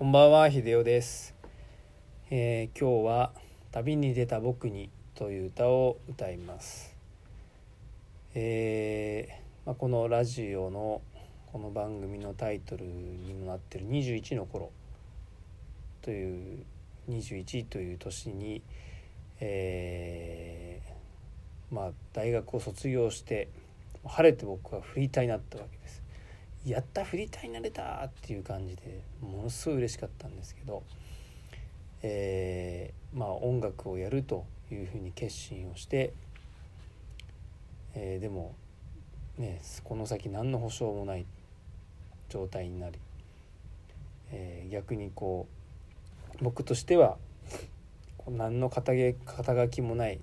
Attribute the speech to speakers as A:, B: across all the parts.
A: こんばんは、秀夫です、えー今日は旅に出た僕にという歌を歌います。えーまあ、このラジオのこの番組のタイトルにもなってる21の頃という21という年に、えーまあ大学を卒業して晴れて僕はフリーターになったわけです。やったフリーターになれたっていう感じでものすごい嬉しかったんですけど、えーまあ音楽をやるというふうに決心をして、えーでもねこの先何の保証もない状態になり、えー逆にこう僕としては何の肩肩書きもない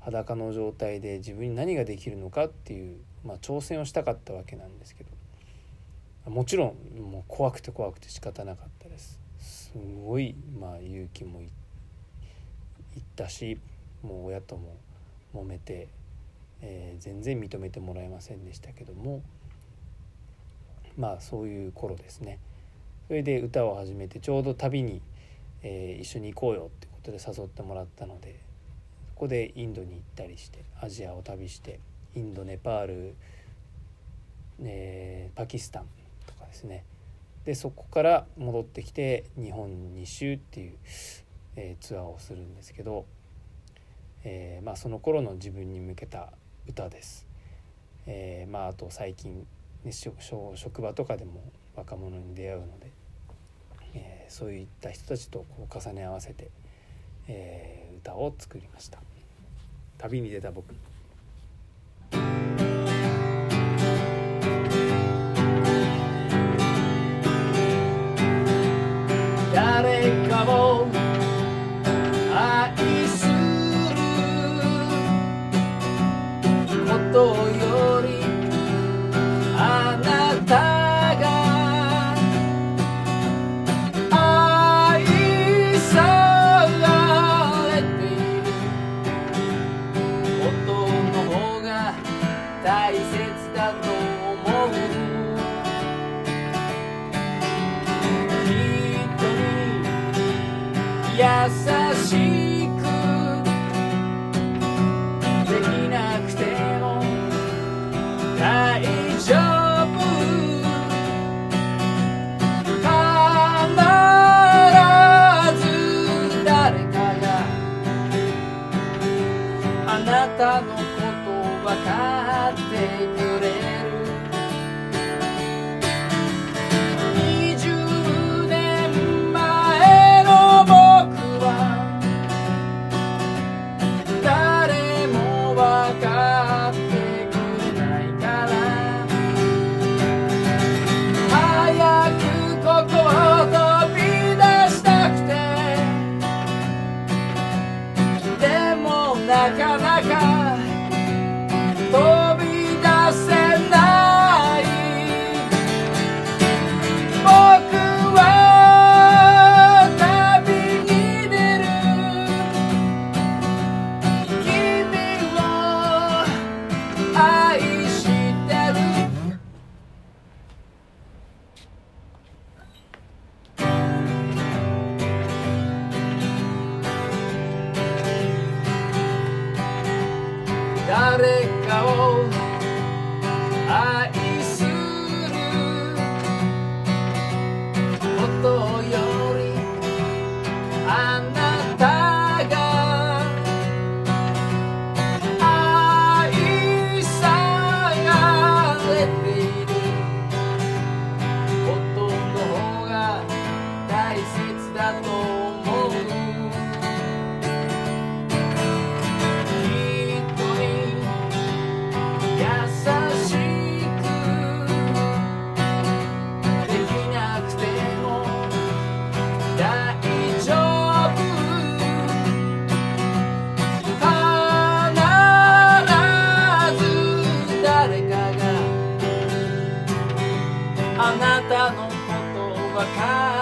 A: 裸の状態で自分に何ができるのかっていう、まあ、挑戦をしたかったわけなんですけどもちろんもう怖くて怖くて仕方なかったです。すごいまあ勇気もいったしもう親とも揉めて、えー全然認めてもらえませんでしたけどもまあそういう頃ですね。それで歌を始めてちょうど旅に、えー一緒に行こうよってことで誘ってもらったのでそこでインドに行ったりしてアジアを旅してインドネパール、えーパキスタンですねでそこから戻ってきて日本2周っていう、えーツアーをするんですけど、えーまあ、その頃の自分に向けた歌です。えーまあ、あと最近、ね、職職場とかでも若者に出会うので、えーそういった人たちとこう重ね合わせて、えー歌を作りました。旅に出た僕優しくできなくても大丈夫。必ず誰かがあなたのこと分かってくれる。誰かあなたのことわかる。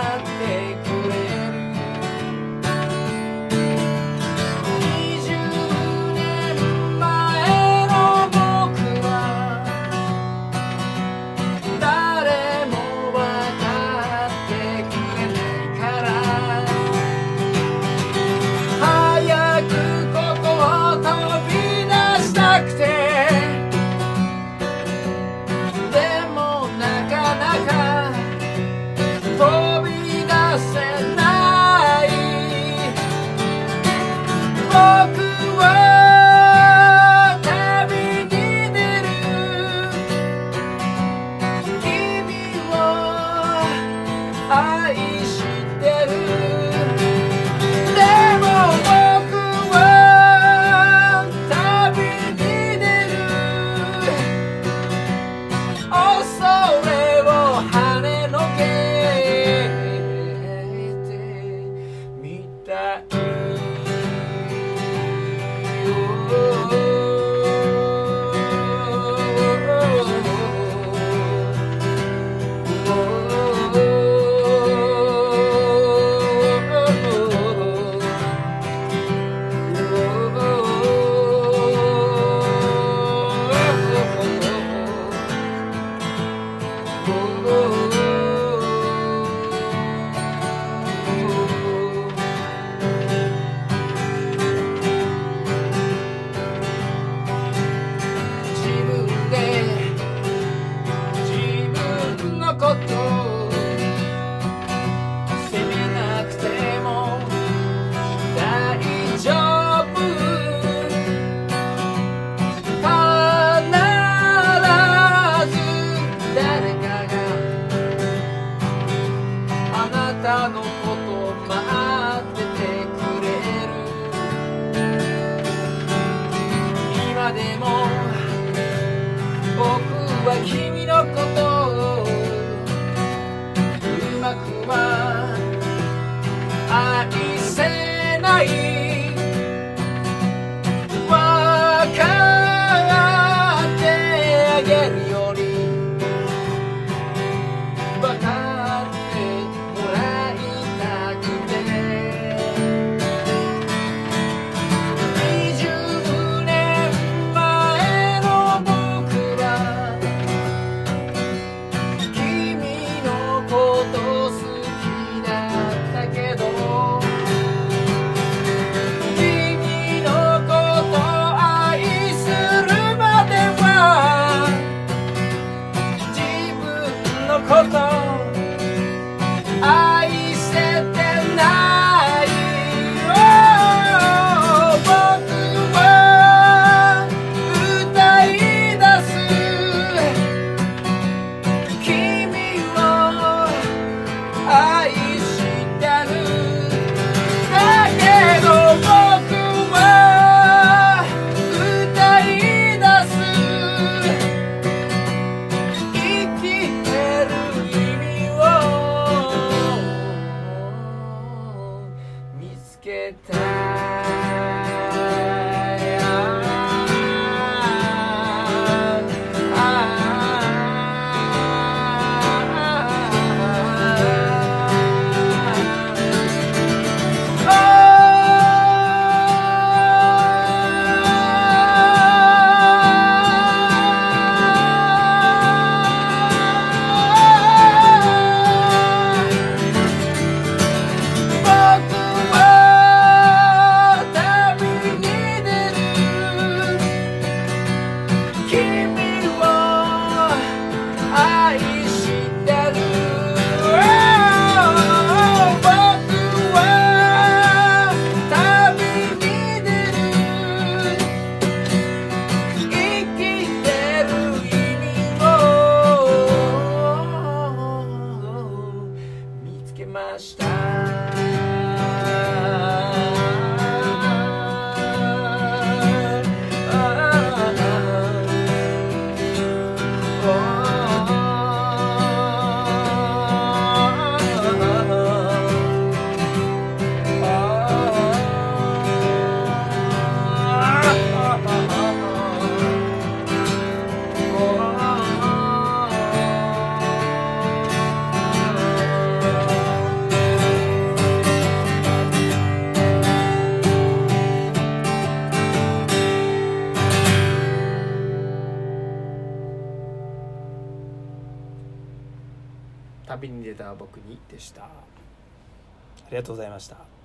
A: what keep you た僕にでした。ありがとうございました。